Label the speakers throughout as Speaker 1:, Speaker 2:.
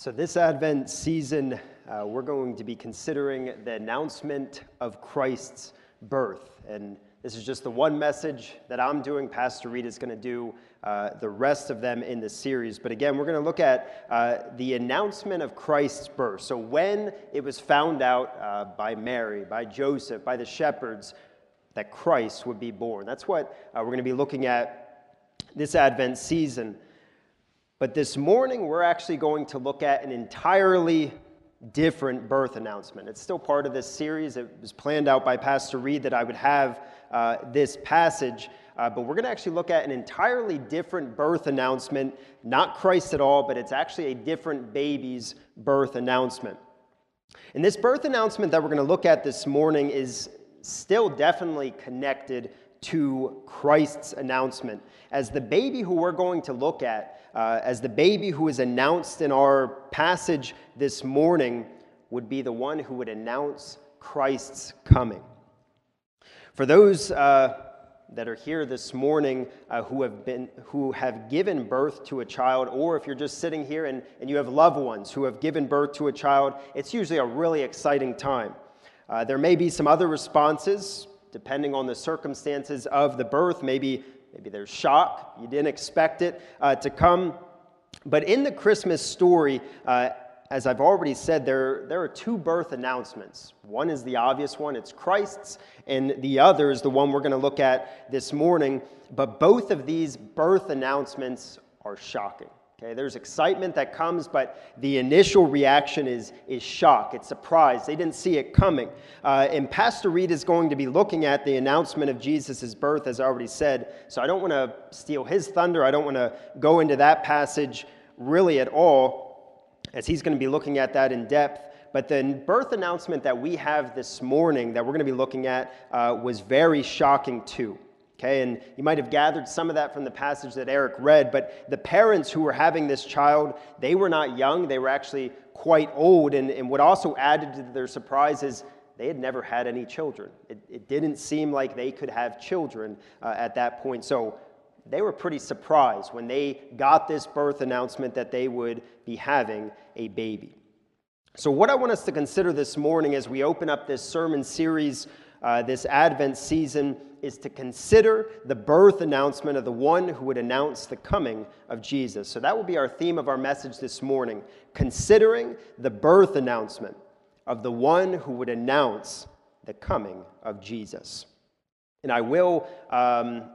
Speaker 1: So, this Advent season, uh, we're going to be considering the announcement of Christ's birth. And this is just the one message that I'm doing. Pastor Reed is going to do uh, the rest of them in the series. But again, we're going to look at uh, the announcement of Christ's birth. So, when it was found out uh, by Mary, by Joseph, by the shepherds that Christ would be born. That's what uh, we're going to be looking at this Advent season. But this morning, we're actually going to look at an entirely different birth announcement. It's still part of this series. It was planned out by Pastor Reed that I would have uh, this passage. Uh, but we're going to actually look at an entirely different birth announcement, not Christ at all, but it's actually a different baby's birth announcement. And this birth announcement that we're going to look at this morning is still definitely connected to Christ's announcement. As the baby who we're going to look at, uh, as the baby who is announced in our passage this morning would be the one who would announce Christ's coming. For those uh, that are here this morning uh, who, have been, who have given birth to a child, or if you're just sitting here and, and you have loved ones who have given birth to a child, it's usually a really exciting time. Uh, there may be some other responses depending on the circumstances of the birth. Maybe Maybe there's shock. You didn't expect it uh, to come. But in the Christmas story, uh, as I've already said, there, there are two birth announcements. One is the obvious one, it's Christ's, and the other is the one we're going to look at this morning. But both of these birth announcements are shocking. Okay, there's excitement that comes, but the initial reaction is, is shock. It's surprise. They didn't see it coming. Uh, and Pastor Reed is going to be looking at the announcement of Jesus' birth, as I already said. So I don't want to steal his thunder. I don't want to go into that passage really at all, as he's going to be looking at that in depth. But the birth announcement that we have this morning that we're going to be looking at uh, was very shocking too. Okay, and you might have gathered some of that from the passage that Eric read, but the parents who were having this child, they were not young, they were actually quite old. And, and what also added to their surprise is they had never had any children. It, it didn't seem like they could have children uh, at that point. So they were pretty surprised when they got this birth announcement that they would be having a baby. So, what I want us to consider this morning as we open up this sermon series, uh, this Advent season, is to consider the birth announcement of the one who would announce the coming of Jesus. So that will be our theme of our message this morning considering the birth announcement of the one who would announce the coming of Jesus. And I will um,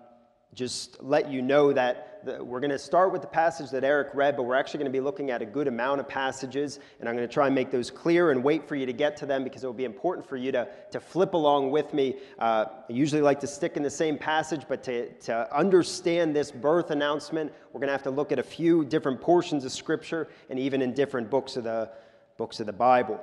Speaker 1: just let you know that we're going to start with the passage that Eric read, but we're actually going to be looking at a good amount of passages, and I'm going to try and make those clear and wait for you to get to them because it will be important for you to, to flip along with me. Uh, I usually like to stick in the same passage, but to, to understand this birth announcement, we're going to have to look at a few different portions of Scripture and even in different books of the, books of the Bible.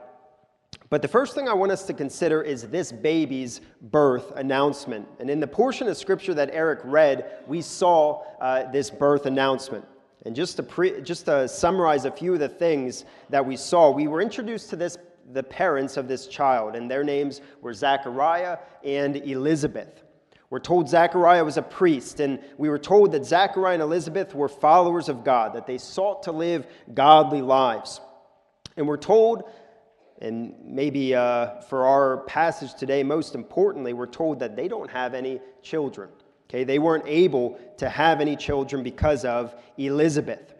Speaker 1: But the first thing I want us to consider is this baby's birth announcement. And in the portion of scripture that Eric read, we saw uh, this birth announcement. And just to, pre- just to summarize a few of the things that we saw, we were introduced to this, the parents of this child, and their names were Zachariah and Elizabeth. We're told Zachariah was a priest, and we were told that Zachariah and Elizabeth were followers of God, that they sought to live godly lives. And we're told and maybe uh, for our passage today, most importantly, we're told that they don't have any children. Okay, they weren't able to have any children because of Elizabeth.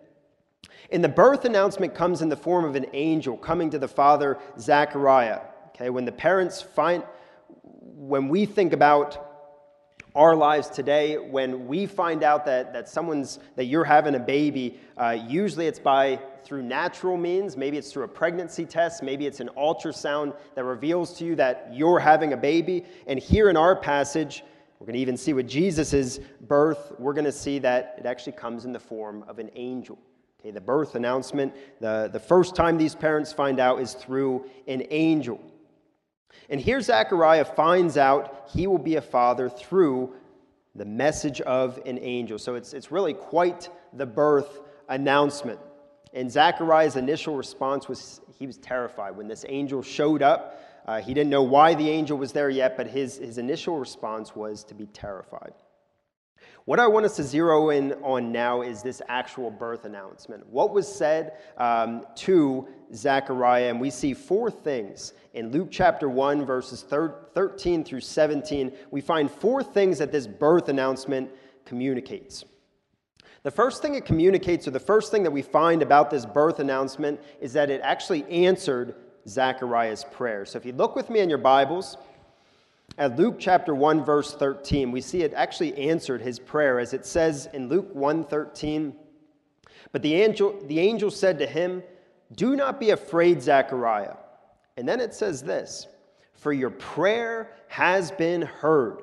Speaker 1: And the birth announcement comes in the form of an angel coming to the father Zachariah. Okay, when the parents find, when we think about our lives today, when we find out that, that someone's, that you're having a baby, uh, usually it's by through natural means. Maybe it's through a pregnancy test. Maybe it's an ultrasound that reveals to you that you're having a baby. And here in our passage, we're going to even see with Jesus' birth, we're going to see that it actually comes in the form of an angel. Okay, the birth announcement, the, the first time these parents find out is through an angel. And here Zechariah finds out he will be a father through the message of an angel. So it's, it's really quite the birth announcement. And Zachariah's initial response was he was terrified when this angel showed up. Uh, he didn't know why the angel was there yet, but his, his initial response was to be terrified. What I want us to zero in on now is this actual birth announcement. What was said um, to Zechariah, and we see four things. In Luke chapter 1, verses 13 through 17, we find four things that this birth announcement communicates. The first thing it communicates, or the first thing that we find about this birth announcement, is that it actually answered Zechariah's prayer. So if you look with me in your Bibles, at Luke chapter 1 verse 13, we see it actually answered his prayer as it says in Luke 1:13, but the angel the angel said to him, "Do not be afraid, Zechariah." And then it says this, "For your prayer has been heard,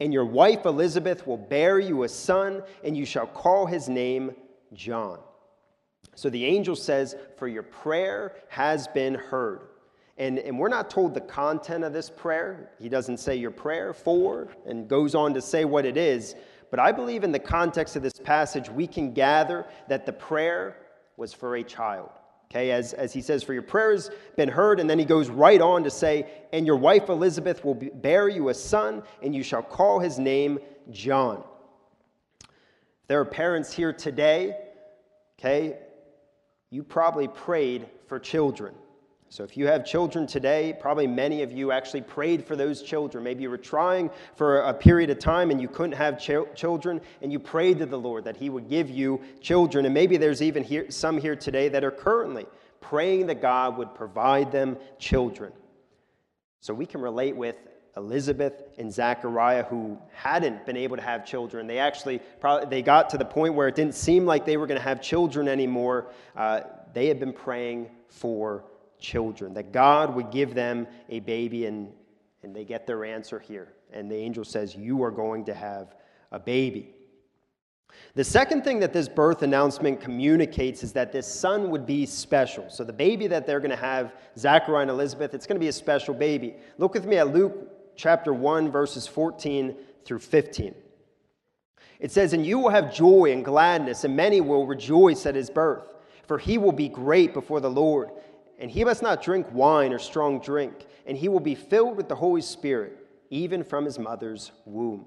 Speaker 1: and your wife Elizabeth will bear you a son, and you shall call his name John." So the angel says, "For your prayer has been heard." And, and we're not told the content of this prayer. He doesn't say your prayer for and goes on to say what it is. But I believe in the context of this passage, we can gather that the prayer was for a child. Okay, as, as he says, for your prayer has been heard. And then he goes right on to say, and your wife Elizabeth will bear you a son, and you shall call his name John. There are parents here today, okay, you probably prayed for children. So, if you have children today, probably many of you actually prayed for those children. Maybe you were trying for a period of time and you couldn't have ch- children, and you prayed to the Lord that He would give you children. And maybe there's even here, some here today that are currently praying that God would provide them children. So, we can relate with Elizabeth and Zachariah who hadn't been able to have children. They actually probably they got to the point where it didn't seem like they were going to have children anymore. Uh, they had been praying for children, that God would give them a baby, and, and they get their answer here. And the angel says, You are going to have a baby. The second thing that this birth announcement communicates is that this son would be special. So, the baby that they're going to have, Zachariah and Elizabeth, it's going to be a special baby. Look with me at Luke chapter 1, verses 14 through 15. It says, And you will have joy and gladness, and many will rejoice at his birth, for he will be great before the Lord and he must not drink wine or strong drink, and he will be filled with the Holy Spirit, even from his mother's womb.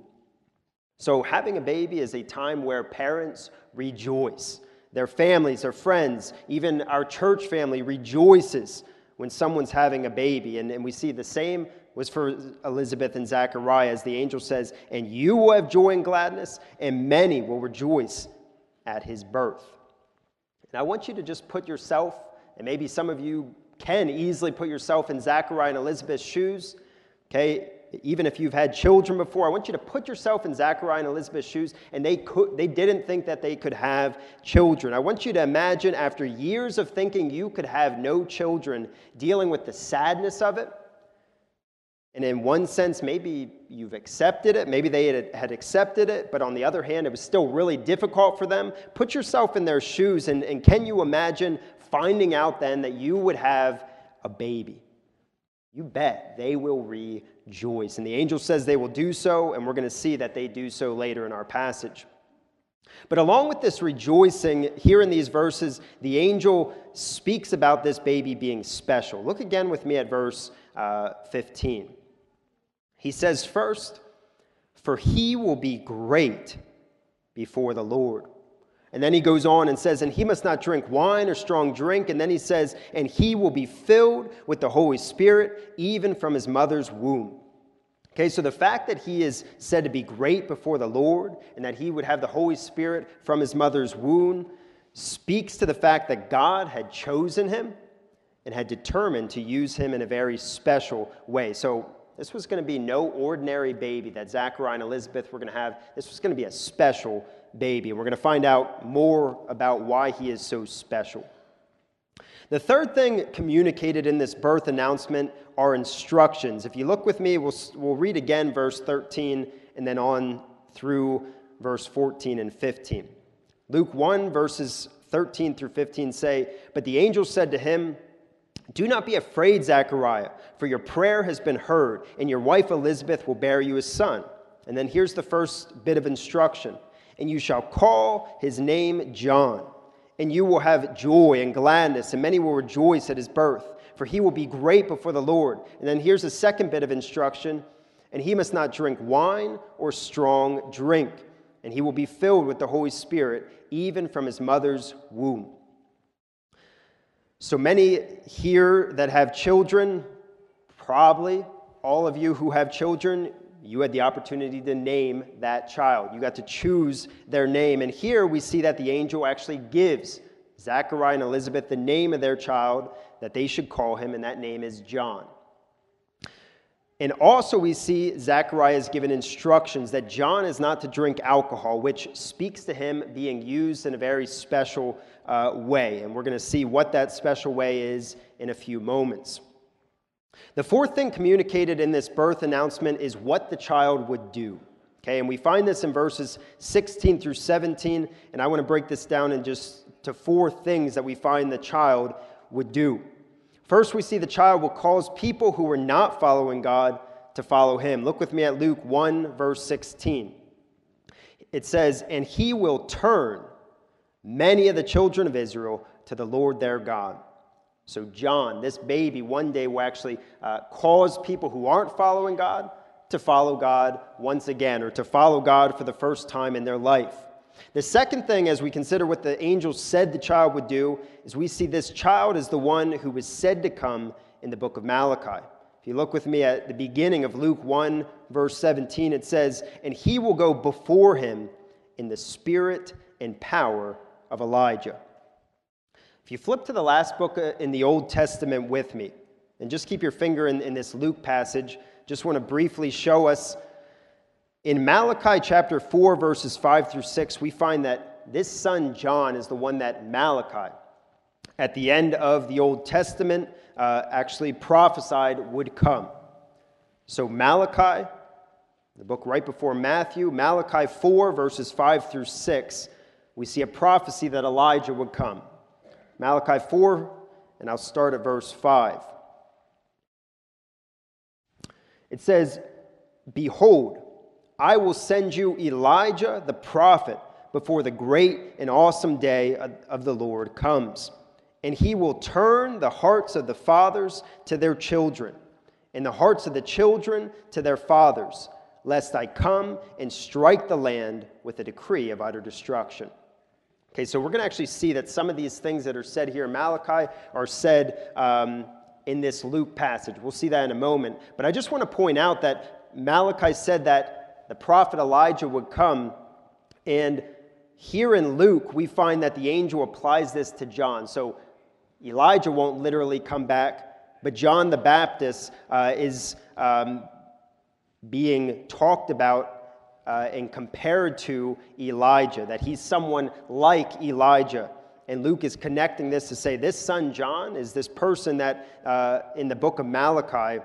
Speaker 1: So, having a baby is a time where parents rejoice. Their families, their friends, even our church family rejoices when someone's having a baby. And, and we see the same was for Elizabeth and Zachariah, as the angel says, And you will have joy and gladness, and many will rejoice at his birth. And I want you to just put yourself and maybe some of you can easily put yourself in Zachariah and Elizabeth's shoes. Okay, even if you've had children before, I want you to put yourself in Zachariah and Elizabeth's shoes, and they could they didn't think that they could have children. I want you to imagine after years of thinking you could have no children, dealing with the sadness of it. And in one sense, maybe you've accepted it, maybe they had, accepted it, but on the other hand, it was still really difficult for them. Put yourself in their shoes, and, and can you imagine finding out then that you would have a baby. You bet they will rejoice. And the angel says they will do so, and we're going to see that they do so later in our passage. But along with this rejoicing, here in these verses, the angel speaks about this baby being special. Look again with me at verse uh, 15. He says, First, for he will be great before the Lord. And then he goes on and says, And he must not drink wine or strong drink. And then he says, And he will be filled with the Holy Spirit, even from his mother's womb. Okay, so the fact that he is said to be great before the Lord and that he would have the Holy Spirit from his mother's womb speaks to the fact that God had chosen him and had determined to use him in a very special way. So this was going to be no ordinary baby that Zachariah and Elizabeth were going to have. This was going to be a special baby. And we're going to find out more about why he is so special. The third thing communicated in this birth announcement are instructions. If you look with me, we'll, we'll read again verse 13 and then on through verse 14 and 15. Luke 1, verses 13 through 15 say, But the angel said to him, Do not be afraid, Zechariah, for your prayer has been heard, and your wife Elizabeth will bear you a son. And then here's the first bit of instruction and you shall call his name John. And you will have joy and gladness, and many will rejoice at his birth, for he will be great before the Lord. And then here's a second bit of instruction and he must not drink wine or strong drink, and he will be filled with the Holy Spirit, even from his mother's womb. So many here that have children, probably all of you who have children, you had the opportunity to name that child. You got to choose their name. And here we see that the angel actually gives Zachariah and Elizabeth the name of their child that they should call him, and that name is John. And also, we see Zachariah is given instructions that John is not to drink alcohol, which speaks to him being used in a very special uh, way. And we're going to see what that special way is in a few moments. The fourth thing communicated in this birth announcement is what the child would do. Okay, and we find this in verses 16 through 17, and I want to break this down in just to four things that we find the child would do. First, we see the child will cause people who are not following God to follow him. Look with me at Luke 1, verse 16. It says, And he will turn many of the children of Israel to the Lord their God. So, John, this baby, one day will actually uh, cause people who aren't following God to follow God once again, or to follow God for the first time in their life. The second thing, as we consider what the angel said the child would do, is we see this child as the one who was said to come in the book of Malachi. If you look with me at the beginning of Luke 1, verse 17, it says, And he will go before him in the spirit and power of Elijah. If you flip to the last book uh, in the Old Testament with me, and just keep your finger in, in this Luke passage, just want to briefly show us in Malachi chapter 4, verses 5 through 6, we find that this son John is the one that Malachi, at the end of the Old Testament, uh, actually prophesied would come. So, Malachi, the book right before Matthew, Malachi 4, verses 5 through 6, we see a prophecy that Elijah would come. Malachi 4, and I'll start at verse 5. It says, Behold, I will send you Elijah the prophet before the great and awesome day of the Lord comes. And he will turn the hearts of the fathers to their children, and the hearts of the children to their fathers, lest I come and strike the land with a decree of utter destruction. Okay, so we're going to actually see that some of these things that are said here in Malachi are said um, in this Luke passage. We'll see that in a moment. But I just want to point out that Malachi said that the prophet Elijah would come. And here in Luke, we find that the angel applies this to John. So Elijah won't literally come back, but John the Baptist uh, is um, being talked about uh, and compared to Elijah, that he's someone like Elijah. And Luke is connecting this to say this son John is this person that uh, in the book of Malachi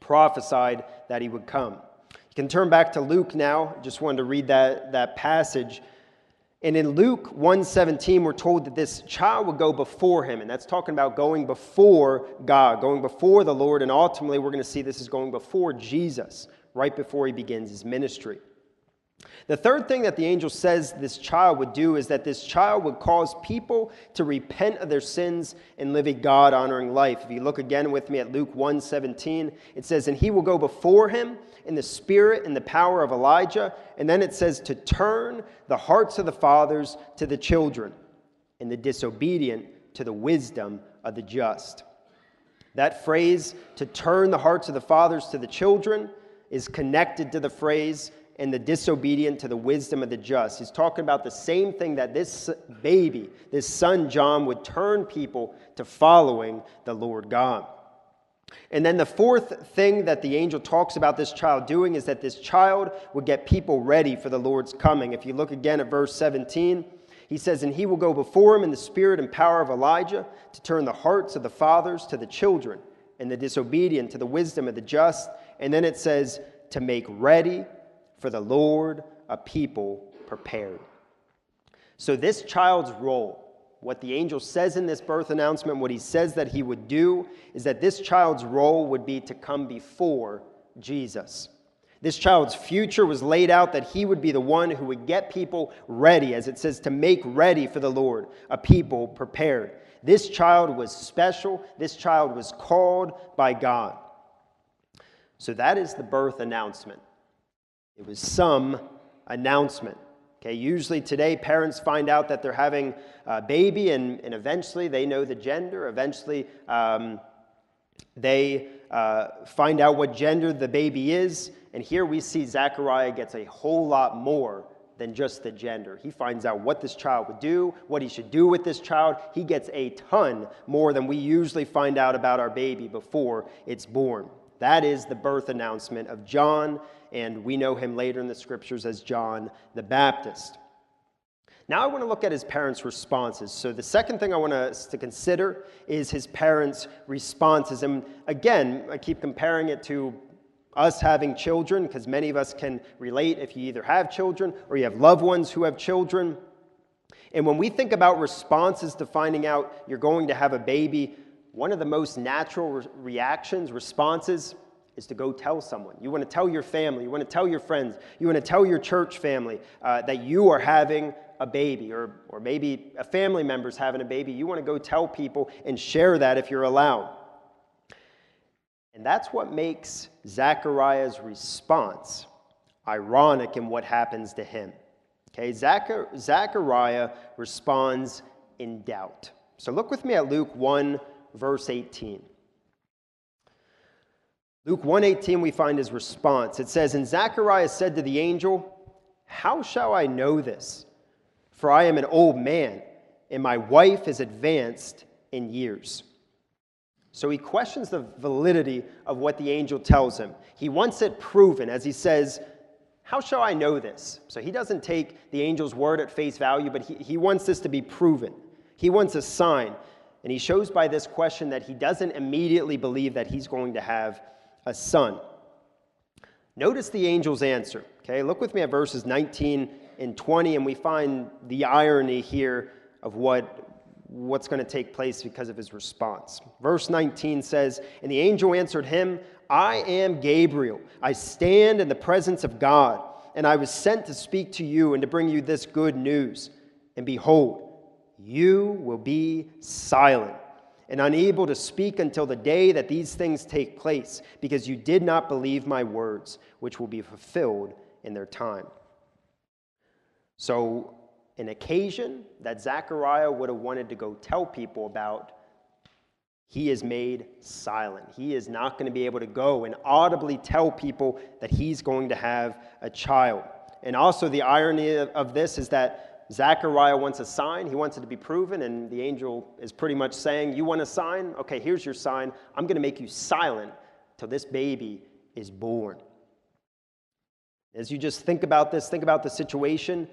Speaker 1: prophesied that he would come. You can turn back to Luke now. Just wanted to read that, that passage. And in Luke 1:17, we're told that this child would go before him, and that's talking about going before God, going before the Lord, and ultimately we're going to see this is going before Jesus, right before he begins his ministry. The third thing that the angel says this child would do is that this child would cause people to repent of their sins and live a God honoring life. If you look again with me at Luke 1 17, it says, And he will go before him in the spirit and the power of Elijah. And then it says, To turn the hearts of the fathers to the children, and the disobedient to the wisdom of the just. That phrase, to turn the hearts of the fathers to the children, is connected to the phrase, and the disobedient to the wisdom of the just. He's talking about the same thing that this baby, this son John, would turn people to following the Lord God. And then the fourth thing that the angel talks about this child doing is that this child would get people ready for the Lord's coming. If you look again at verse 17, he says, And he will go before him in the spirit and power of Elijah to turn the hearts of the fathers to the children, and the disobedient to the wisdom of the just. And then it says, To make ready for the Lord a people prepared. So, this child's role, what the angel says in this birth announcement, what he says that he would do, is that this child's role would be to come before Jesus. This child's future was laid out that he would be the one who would get people ready, as it says, to make ready for the Lord, a people prepared. This child was special. This child was called by God. So that is the birth announcement. It was some announcement. Okay, usually today, parents find out that they're having a baby, and, and eventually they know the gender. Eventually, um, they uh, find out what gender the baby is. And here we see Zechariah gets a whole lot more than just the gender. He finds out what this child would do, what he should do with this child. He gets a ton more than we usually find out about our baby before it's born. That is the birth announcement of John, and we know him later in the scriptures as John the Baptist. Now I want to look at his parents' responses. So the second thing I want us to consider is his parents' responses. And again, I keep comparing it to us having children, because many of us can relate if you either have children or you have loved ones who have children. And when we think about responses to finding out you're going to have a baby, one of the most natural re- reactions, responses, is to go tell someone. You want to tell your family, you want to tell your friends, you want to tell your church family uh, that you are having a baby, or, or maybe a family member's having a baby. You want to go tell people and share that if you're allowed. And that's what makes Zechariah's response ironic in what happens to him. Okay, Zachar- responds in doubt. So look with me at Luke 1, verse 18. Luke 1:18 we find his response. It says, "And Zechariah said to the angel, How shall I know this? For I am an old man, and my wife is advanced in years." So he questions the validity of what the angel tells him. He wants it proven, as he says, How shall I know this? So he doesn't take the angel's word at face value, but he, he wants this to be proven. He wants a sign. And he shows by this question that he doesn't immediately believe that he's going to have a son. Notice the angel's answer. Okay, look with me at verses 19 and 20, and we find the irony here of what what's going to take place because of his response. Verse 19 says, And the angel answered him, I am Gabriel. I stand in the presence of God, and I was sent to speak to you and to bring you this good news. And behold, you will be silent and unable to speak until the day that these things take place, because you did not believe my words, which will be fulfilled in their time. So, an occasion that Zechariah would have wanted to go tell people about, he is made silent. He is not going to be able to go and audibly tell people that he's going to have a child. And also, the irony of this is that Zechariah wants a sign. He wants it to be proven, and the angel is pretty much saying, You want a sign? Okay, here's your sign. I'm going to make you silent till this baby is born. As you just think about this, think about the situation.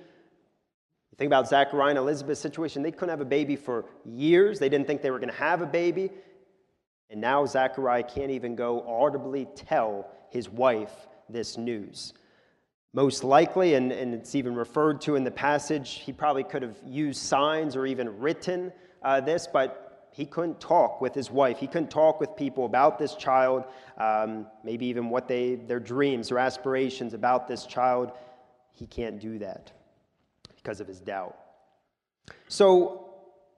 Speaker 1: Think about Zachariah and Elizabeth's situation, they couldn't have a baby for years. They didn't think they were going to have a baby. And now Zachariah can't even go audibly tell his wife this news. Most likely, and, and it's even referred to in the passage, he probably could have used signs or even written uh, this, but he couldn't talk with his wife. He couldn't talk with people about this child, um, maybe even what they, their dreams or aspirations about this child. He can't do that because of his doubt. So,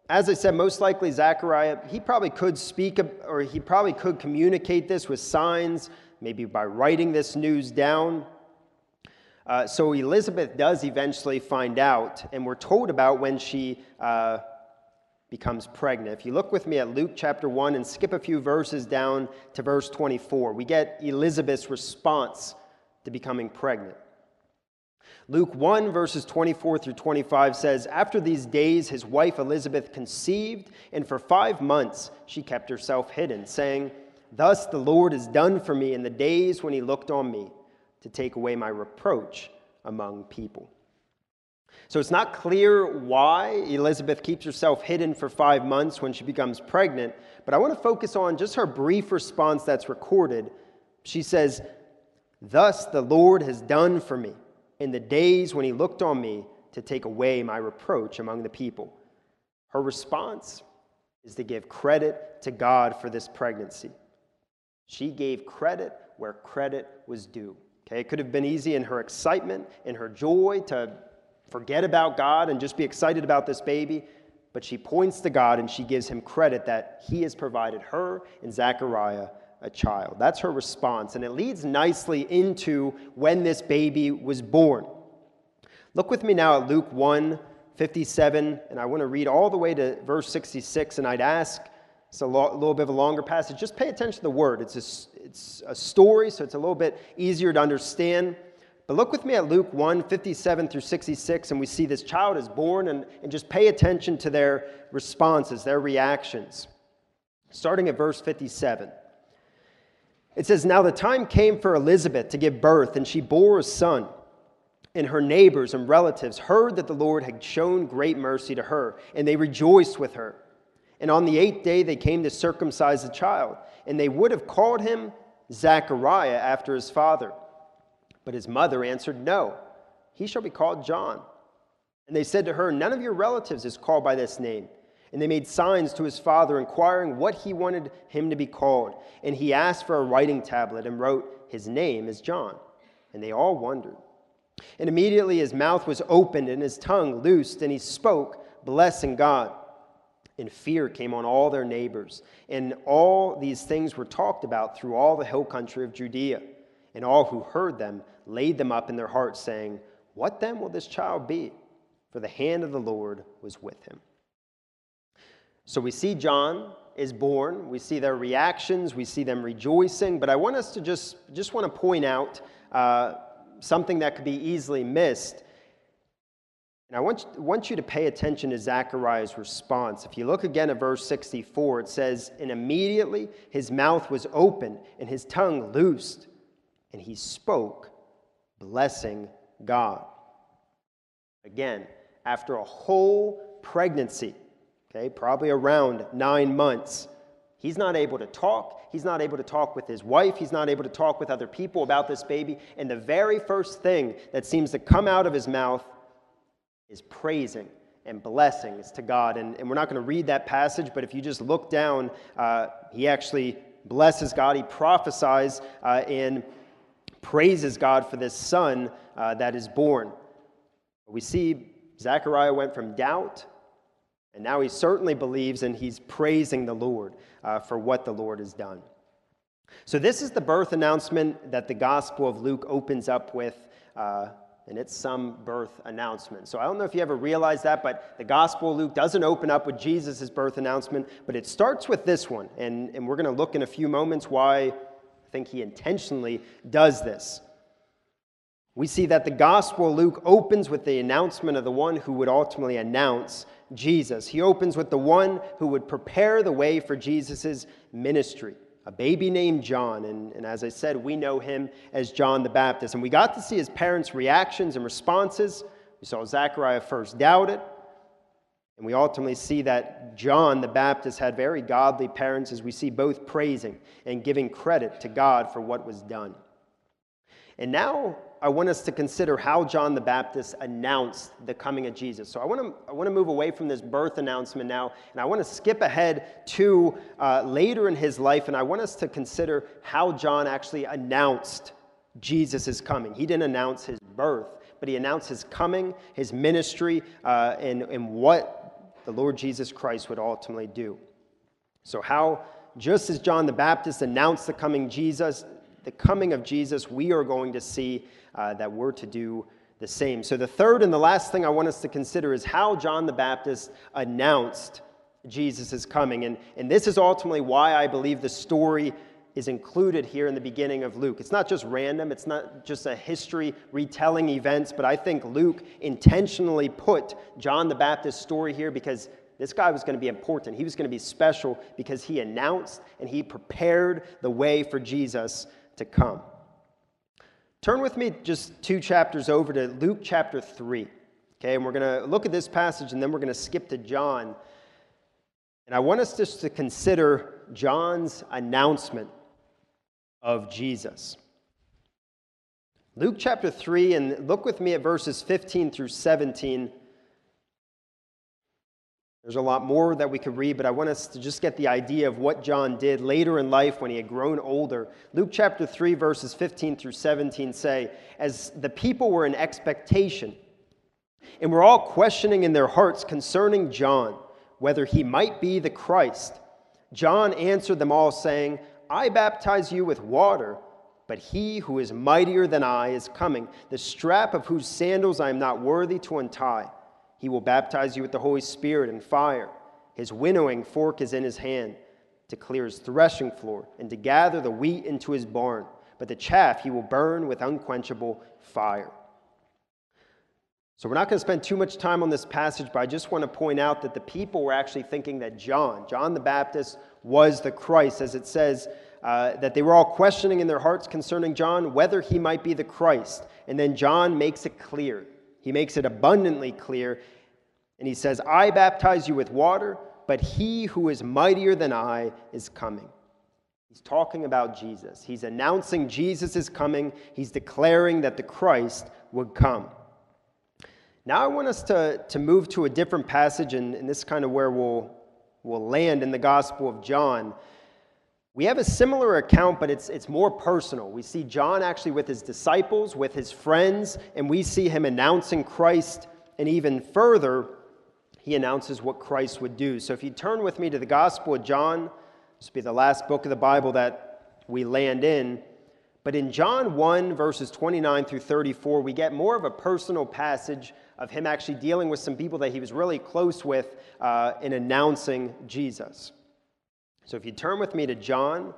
Speaker 1: as I said, most likely Zechariah, he probably could speak or he probably could communicate this with signs, maybe by writing this news down. Uh, so Elizabeth does eventually find out, and we're told about when she uh, becomes pregnant. If you look with me at Luke chapter 1 and skip a few verses down to verse 24, we get Elizabeth's response to becoming pregnant. Luke 1, verses 24 through 25 says, After these days, his wife Elizabeth conceived, and for five months she kept herself hidden, saying, Thus the Lord has done for me in the days when he looked on me to take away my reproach among people. So it's not clear why Elizabeth keeps herself hidden for five months when she becomes pregnant, but I want to focus on just her brief response that's recorded. She says, Thus the Lord has done for me in the days when he looked on me to take away my reproach among the people. Her response is to give credit to God for this pregnancy. She gave credit where credit was due. Okay, it could have been easy in her excitement, in her joy to forget about God and just be excited about this baby, but she points to God and she gives him credit that he has provided her and Zechariah a child. That's her response. And it leads nicely into when this baby was born. Look with me now at Luke 1 57, and I want to read all the way to verse 66, and I'd ask, it's a lo- little bit of a longer passage, just pay attention to the word. It's it's a story, so it's a little bit easier to understand. But look with me at Luke 1 57 through 66, and we see this child is born, and, and just pay attention to their responses, their reactions. Starting at verse 57. It says, Now the time came for Elizabeth to give birth, and she bore a son. And her neighbors and relatives heard that the Lord had shown great mercy to her, and they rejoiced with her. And on the eighth day they came to circumcise the child, and they would have called him Zachariah after his father. But his mother answered, No, he shall be called John. And they said to her, None of your relatives is called by this name. And they made signs to his father, inquiring what he wanted him to be called. And he asked for a writing tablet and wrote, His name is John. And they all wondered. And immediately his mouth was opened and his tongue loosed, and he spoke, blessing God. And fear came on all their neighbors. And all these things were talked about through all the hill country of Judea. And all who heard them laid them up in their hearts, saying, What then will this child be? For the hand of the Lord was with him. So we see John is born. We see their reactions. We see them rejoicing. But I want us to just, just want to point out uh, something that could be easily missed. And I want, want you to pay attention to Zechariah's response. If you look again at verse 64, it says, And immediately his mouth was open and his tongue loosed, and he spoke, blessing God. Again, after a whole pregnancy, okay, probably around nine months, He's not able to talk. He's not able to talk with his wife. He's not able to talk with other people about this baby. And the very first thing that seems to come out of his mouth is praising and blessings to God. And, and we're not going to read that passage, but if you just look down, uh, he actually blesses God. He prophesies uh, and praises God for this son uh, that is born. We see Zechariah went from doubt and now he certainly believes and he's praising the Lord uh, for what the Lord has done. So, this is the birth announcement that the Gospel of Luke opens up with, uh, and it's some birth announcement. So, I don't know if you ever realized that, but the Gospel of Luke doesn't open up with Jesus' birth announcement, but it starts with this one. And, and we're going to look in a few moments why I think he intentionally does this. We see that the Gospel of Luke opens with the announcement of the one who would ultimately announce Jesus. He opens with the one who would prepare the way for Jesus' ministry, a baby named John. And, and as I said, we know him as John the Baptist. And we got to see his parents' reactions and responses. We saw Zechariah first doubt it. And we ultimately see that John the Baptist had very godly parents, as we see both praising and giving credit to God for what was done. And now I want us to consider how John the Baptist announced the coming of Jesus. So I want to, I want to move away from this birth announcement now, and I want to skip ahead to uh, later in his life, and I want us to consider how John actually announced Jesus' coming. He didn't announce his birth, but he announced his coming, his ministry, uh, and, and what the Lord Jesus Christ would ultimately do. So, how, just as John the Baptist announced the coming Jesus, the coming of Jesus, we are going to see uh, that we're to do the same. So, the third and the last thing I want us to consider is how John the Baptist announced Jesus coming. And, and this is ultimately why I believe the story is included here in the beginning of Luke. It's not just random, it's not just a history retelling events, but I think Luke intentionally put John the Baptist's story here because this guy was going to be important. He was going to be special because he announced and he prepared the way for Jesus to come. Turn with me just two chapters over to Luke chapter 3. Okay, and we're going to look at this passage and then we're going to skip to John. And I want us just to consider John's announcement of Jesus. Luke chapter 3, and look with me at verses 15 through 17. There's a lot more that we could read, but I want us to just get the idea of what John did later in life when he had grown older. Luke chapter 3, verses 15 through 17 say, As the people were in expectation, and were all questioning in their hearts concerning John, whether he might be the Christ, John answered them all, saying, I baptize you with water, but he who is mightier than I is coming, the strap of whose sandals I am not worthy to untie. He will baptize you with the Holy Spirit and fire. His winnowing fork is in his hand to clear his threshing floor and to gather the wheat into his barn, but the chaff he will burn with unquenchable fire. So, we're not going to spend too much time on this passage, but I just want to point out that the people were actually thinking that John, John the Baptist, was the Christ, as it says uh, that they were all questioning in their hearts concerning John whether he might be the Christ. And then John makes it clear. He makes it abundantly clear. And he says, I baptize you with water, but he who is mightier than I is coming. He's talking about Jesus. He's announcing Jesus is coming. He's declaring that the Christ would come. Now I want us to, to move to a different passage, and, and this is kind of where we'll, we'll land in the Gospel of John. We have a similar account, but it's, it's more personal. We see John actually with his disciples, with his friends, and we see him announcing Christ, and even further, he announces what Christ would do. So if you turn with me to the Gospel of John, this will be the last book of the Bible that we land in. But in John 1, verses 29 through 34, we get more of a personal passage of him actually dealing with some people that he was really close with uh, in announcing Jesus. So if you turn with me to John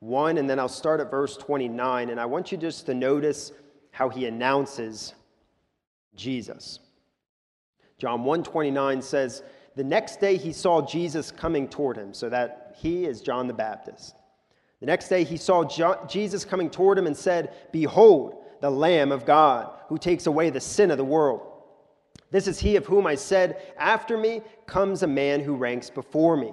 Speaker 1: 1, and then I'll start at verse 29, and I want you just to notice how he announces Jesus. John 1:29 says, "The next day he saw Jesus coming toward him, so that he is John the Baptist. The next day he saw Jesus coming toward him and said, "Behold, the Lamb of God, who takes away the sin of the world. This is he of whom I said, After me comes a man who ranks before me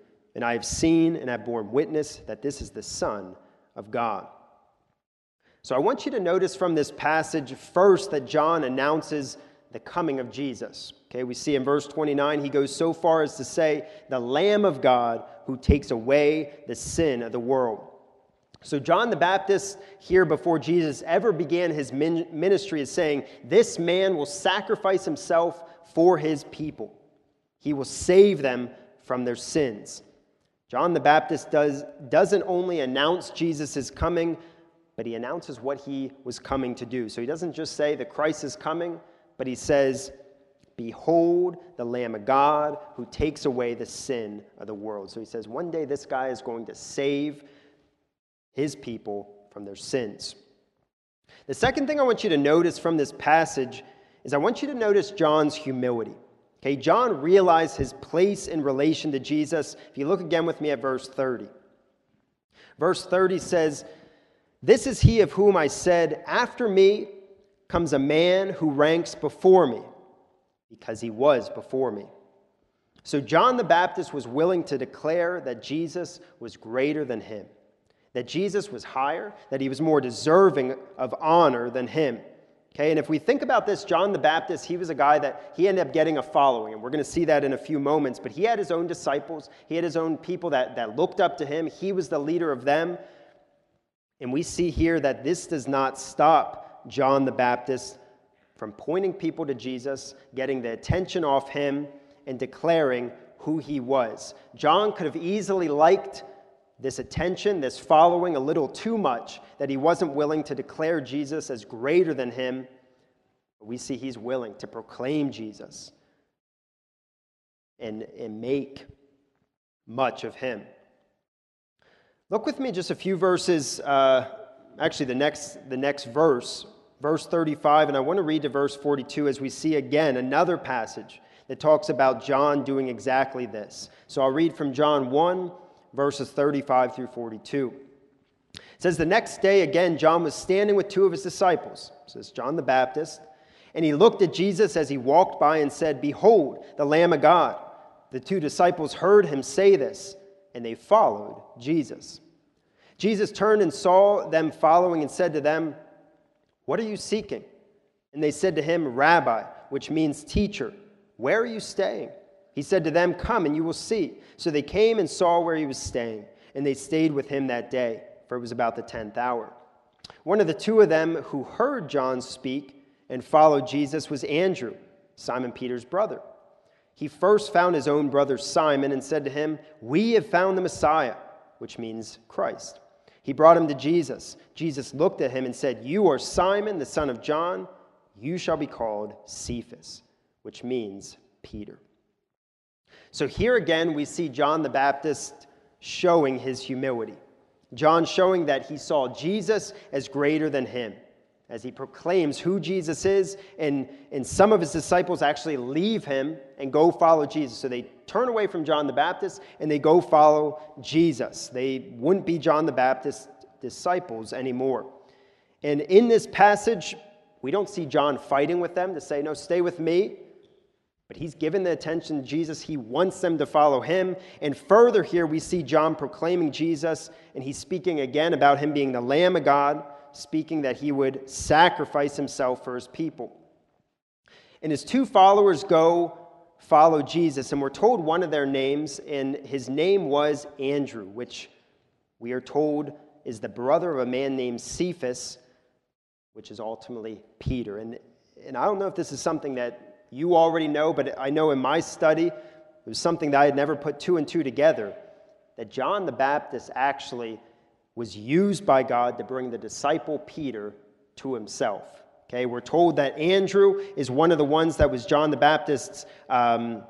Speaker 1: and I have seen and have borne witness that this is the Son of God. So I want you to notice from this passage first that John announces the coming of Jesus. Okay, we see in verse 29, he goes so far as to say, the Lamb of God who takes away the sin of the world. So, John the Baptist, here before Jesus ever began his ministry, is saying, This man will sacrifice himself for his people. He will save them from their sins. John the Baptist does, doesn't only announce Jesus is coming, but he announces what he was coming to do. So he doesn't just say the Christ is coming, but he says, Behold the Lamb of God who takes away the sin of the world. So he says, one day this guy is going to save his people from their sins. The second thing I want you to notice from this passage is I want you to notice John's humility. Okay, John realized his place in relation to Jesus. If you look again with me at verse 30. Verse 30 says, This is he of whom I said, After me comes a man who ranks before me, because he was before me. So John the Baptist was willing to declare that Jesus was greater than him, that Jesus was higher, that he was more deserving of honor than him. Okay, and if we think about this, John the Baptist, he was a guy that he ended up getting a following, and we're going to see that in a few moments. But he had his own disciples, he had his own people that, that looked up to him, he was the leader of them. And we see here that this does not stop John the Baptist from pointing people to Jesus, getting the attention off him, and declaring who he was. John could have easily liked this attention, this following a little too much, that he wasn't willing to declare Jesus as greater than him. We see he's willing to proclaim Jesus and, and make much of him. Look with me just a few verses, uh, actually, the next, the next verse, verse 35, and I want to read to verse 42 as we see again another passage that talks about John doing exactly this. So I'll read from John 1 verses 35 through 42. It says, The next day, again, John was standing with two of his disciples, says John the Baptist, and he looked at Jesus as he walked by and said, Behold, the Lamb of God. The two disciples heard him say this, and they followed Jesus. Jesus turned and saw them following and said to them, What are you seeking? And they said to him, Rabbi, which means teacher, where are you staying? He said to them, Come and you will see. So they came and saw where he was staying, and they stayed with him that day, for it was about the tenth hour. One of the two of them who heard John speak and followed Jesus was Andrew, Simon Peter's brother. He first found his own brother Simon and said to him, We have found the Messiah, which means Christ. He brought him to Jesus. Jesus looked at him and said, You are Simon, the son of John. You shall be called Cephas, which means Peter. So here again, we see John the Baptist showing his humility. John showing that he saw Jesus as greater than him as he proclaims who Jesus is, and, and some of his disciples actually leave him and go follow Jesus. So they turn away from John the Baptist and they go follow Jesus. They wouldn't be John the Baptist disciples anymore. And in this passage, we don't see John fighting with them to say, No, stay with me. But he's given the attention to Jesus. He wants them to follow him. And further, here we see John proclaiming Jesus, and he's speaking again about him being the Lamb of God, speaking that he would sacrifice himself for his people. And his two followers go follow Jesus, and we're told one of their names, and his name was Andrew, which we are told is the brother of a man named Cephas, which is ultimately Peter. And, and I don't know if this is something that you already know, but I know in my study, it was something that I had never put two and two together that John the Baptist actually was used by God to bring the disciple Peter to himself. Okay, we're told that Andrew is one of the ones that was John the Baptist's um,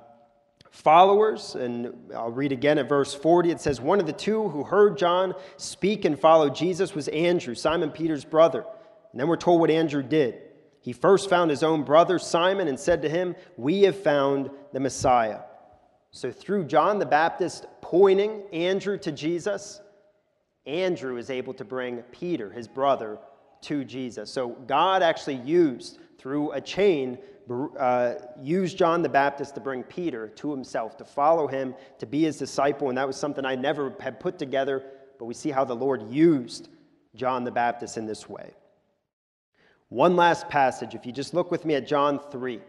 Speaker 1: followers. And I'll read again at verse 40. It says, One of the two who heard John speak and follow Jesus was Andrew, Simon Peter's brother. And then we're told what Andrew did. He first found his own brother Simon and said to him, We have found the Messiah. So, through John the Baptist pointing Andrew to Jesus, Andrew is able to bring Peter, his brother, to Jesus. So, God actually used, through a chain, uh, used John the Baptist to bring Peter to himself, to follow him, to be his disciple. And that was something I never had put together, but we see how the Lord used John the Baptist in this way. One last passage, if you just look with me at John 3,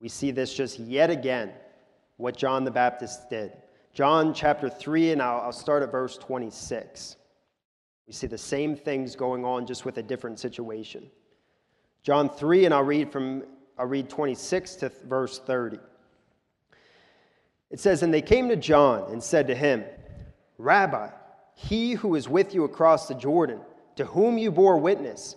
Speaker 1: we see this just yet again, what John the Baptist did. John chapter 3, and I'll, I'll start at verse 26. We see the same things going on, just with a different situation. John 3, and I'll read from I'll read 26 to verse 30. It says, And they came to John and said to him, Rabbi, he who is with you across the Jordan, to whom you bore witness,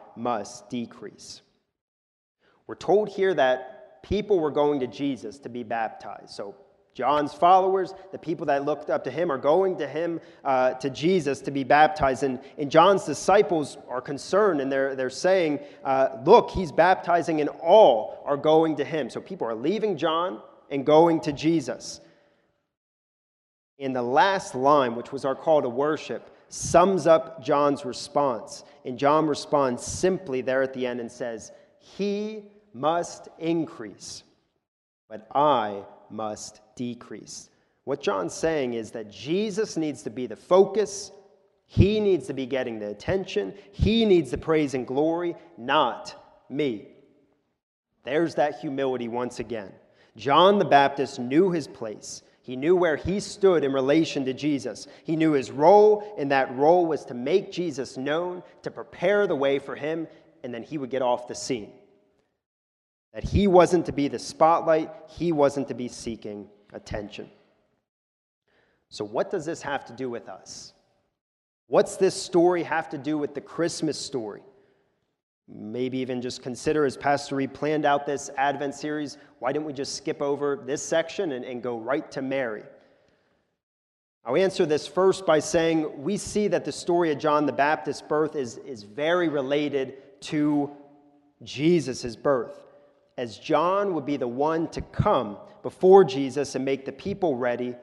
Speaker 1: must decrease. We're told here that people were going to Jesus to be baptized. So, John's followers, the people that looked up to him, are going to him, uh, to Jesus, to be baptized. And, and John's disciples are concerned and they're, they're saying, uh, Look, he's baptizing, and all are going to him. So people are leaving John and going to Jesus. In the last line, which was our call to worship, sums up John's response. And John responds simply there at the end and says, He must increase, but I must decrease. What John's saying is that Jesus needs to be the focus. He needs to be getting the attention. He needs the praise and glory, not me. There's that humility once again. John the Baptist knew his place. He knew where he stood in relation to Jesus. He knew his role, and that role was to make Jesus known, to prepare the way for him, and then he would get off the scene. That he wasn't to be the spotlight, he wasn't to be seeking attention. So, what does this have to do with us? What's this story have to do with the Christmas story? Maybe even just consider as Pastor Reed planned out this Advent series, why didn't we just skip over this section and, and go right to Mary? I'll answer this first by saying we see that the story of John the Baptist's birth is, is very related to Jesus' birth, as John would be the one to come before Jesus and make the people ready,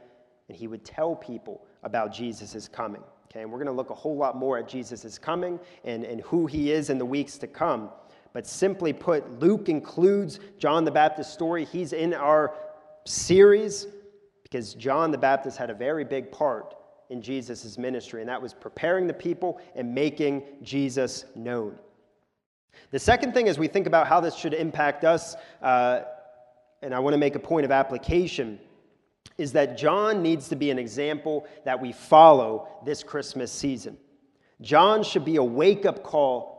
Speaker 1: and he would tell people about Jesus' coming. Okay, and we're going to look a whole lot more at Jesus' coming and, and who he is in the weeks to come. But simply put, Luke includes John the Baptist's story. He's in our series because John the Baptist had a very big part in Jesus' ministry, and that was preparing the people and making Jesus known. The second thing, as we think about how this should impact us, uh, and I want to make a point of application, is that John needs to be an example that we follow this Christmas season. John should be a wake up call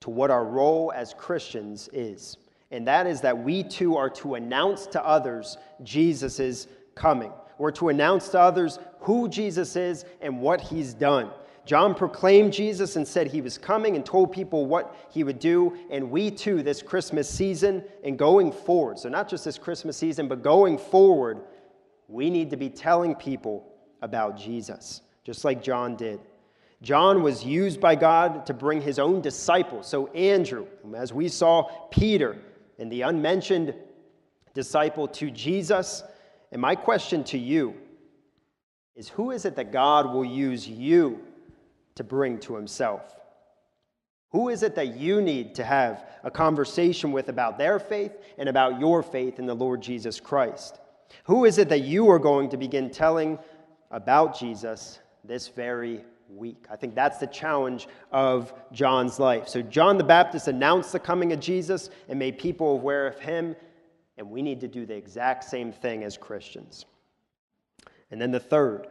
Speaker 1: to what our role as Christians is, and that is that we too are to announce to others Jesus' coming. We're to announce to others who Jesus is and what he's done. John proclaimed Jesus and said he was coming and told people what he would do. And we too, this Christmas season and going forward, so not just this Christmas season, but going forward, we need to be telling people about Jesus, just like John did. John was used by God to bring his own disciples. So, Andrew, as we saw, Peter, and the unmentioned disciple to Jesus. And my question to you is who is it that God will use you to bring to himself? Who is it that you need to have a conversation with about their faith and about your faith in the Lord Jesus Christ? Who is it that you are going to begin telling about Jesus this very week? I think that's the challenge of John's life. So, John the Baptist announced the coming of Jesus and made people aware of him, and we need to do the exact same thing as Christians. And then the third,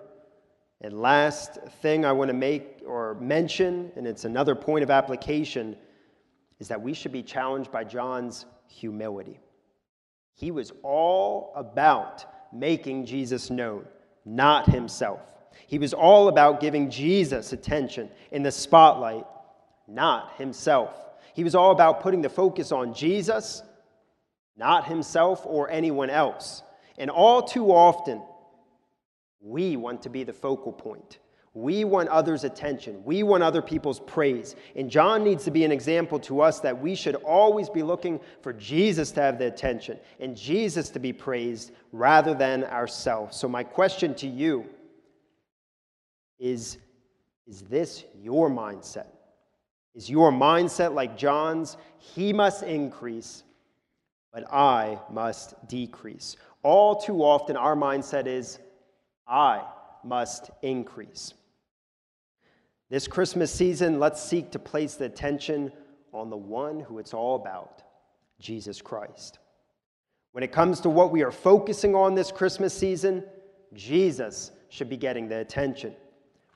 Speaker 1: and last thing I want to make or mention, and it's another point of application, is that we should be challenged by John's humility. He was all about making Jesus known, not himself. He was all about giving Jesus attention in the spotlight, not himself. He was all about putting the focus on Jesus, not himself or anyone else. And all too often, we want to be the focal point. We want others' attention. We want other people's praise. And John needs to be an example to us that we should always be looking for Jesus to have the attention and Jesus to be praised rather than ourselves. So, my question to you is Is this your mindset? Is your mindset like John's? He must increase, but I must decrease. All too often, our mindset is I must increase. This Christmas season, let's seek to place the attention on the one who it's all about Jesus Christ. When it comes to what we are focusing on this Christmas season, Jesus should be getting the attention.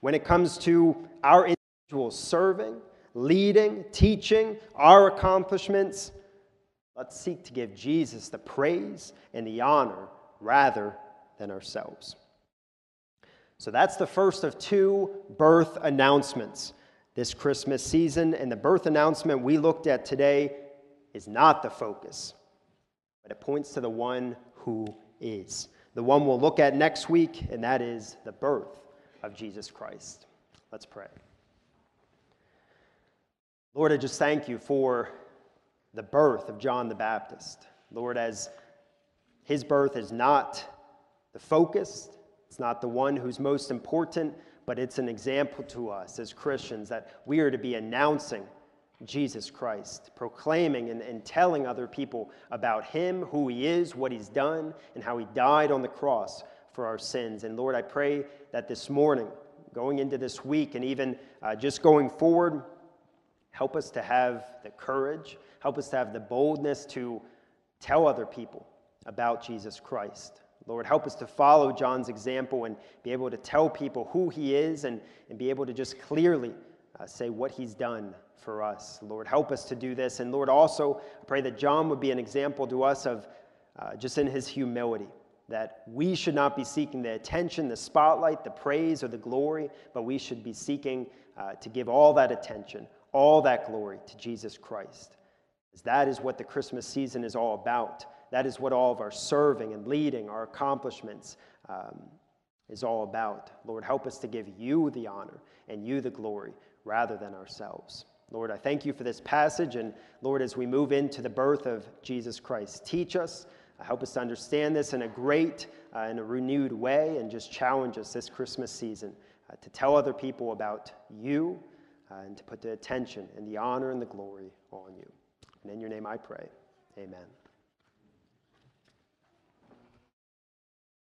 Speaker 1: When it comes to our individual serving, leading, teaching, our accomplishments, let's seek to give Jesus the praise and the honor rather than ourselves. So that's the first of two birth announcements this Christmas season. And the birth announcement we looked at today is not the focus, but it points to the one who is. The one we'll look at next week, and that is the birth of Jesus Christ. Let's pray. Lord, I just thank you for the birth of John the Baptist. Lord, as his birth is not the focus, it's not the one who's most important, but it's an example to us as Christians that we are to be announcing Jesus Christ, proclaiming and, and telling other people about Him, who He is, what He's done, and how He died on the cross for our sins. And Lord, I pray that this morning, going into this week, and even uh, just going forward, help us to have the courage, help us to have the boldness to tell other people about Jesus Christ. Lord, help us to follow John's example and be able to tell people who he is and, and be able to just clearly uh, say what he's done for us. Lord, help us to do this. And Lord, also I pray that John would be an example to us of uh, just in his humility, that we should not be seeking the attention, the spotlight, the praise, or the glory, but we should be seeking uh, to give all that attention, all that glory to Jesus Christ. As that is what the Christmas season is all about. That is what all of our serving and leading, our accomplishments, um, is all about. Lord, help us to give you the honor and you the glory rather than ourselves. Lord, I thank you for this passage. And Lord, as we move into the birth of Jesus Christ, teach us, uh, help us to understand this in a great uh, in a renewed way, and just challenge us this Christmas season uh, to tell other people about you uh, and to put the attention and the honor and the glory on you. And in your name I pray. Amen.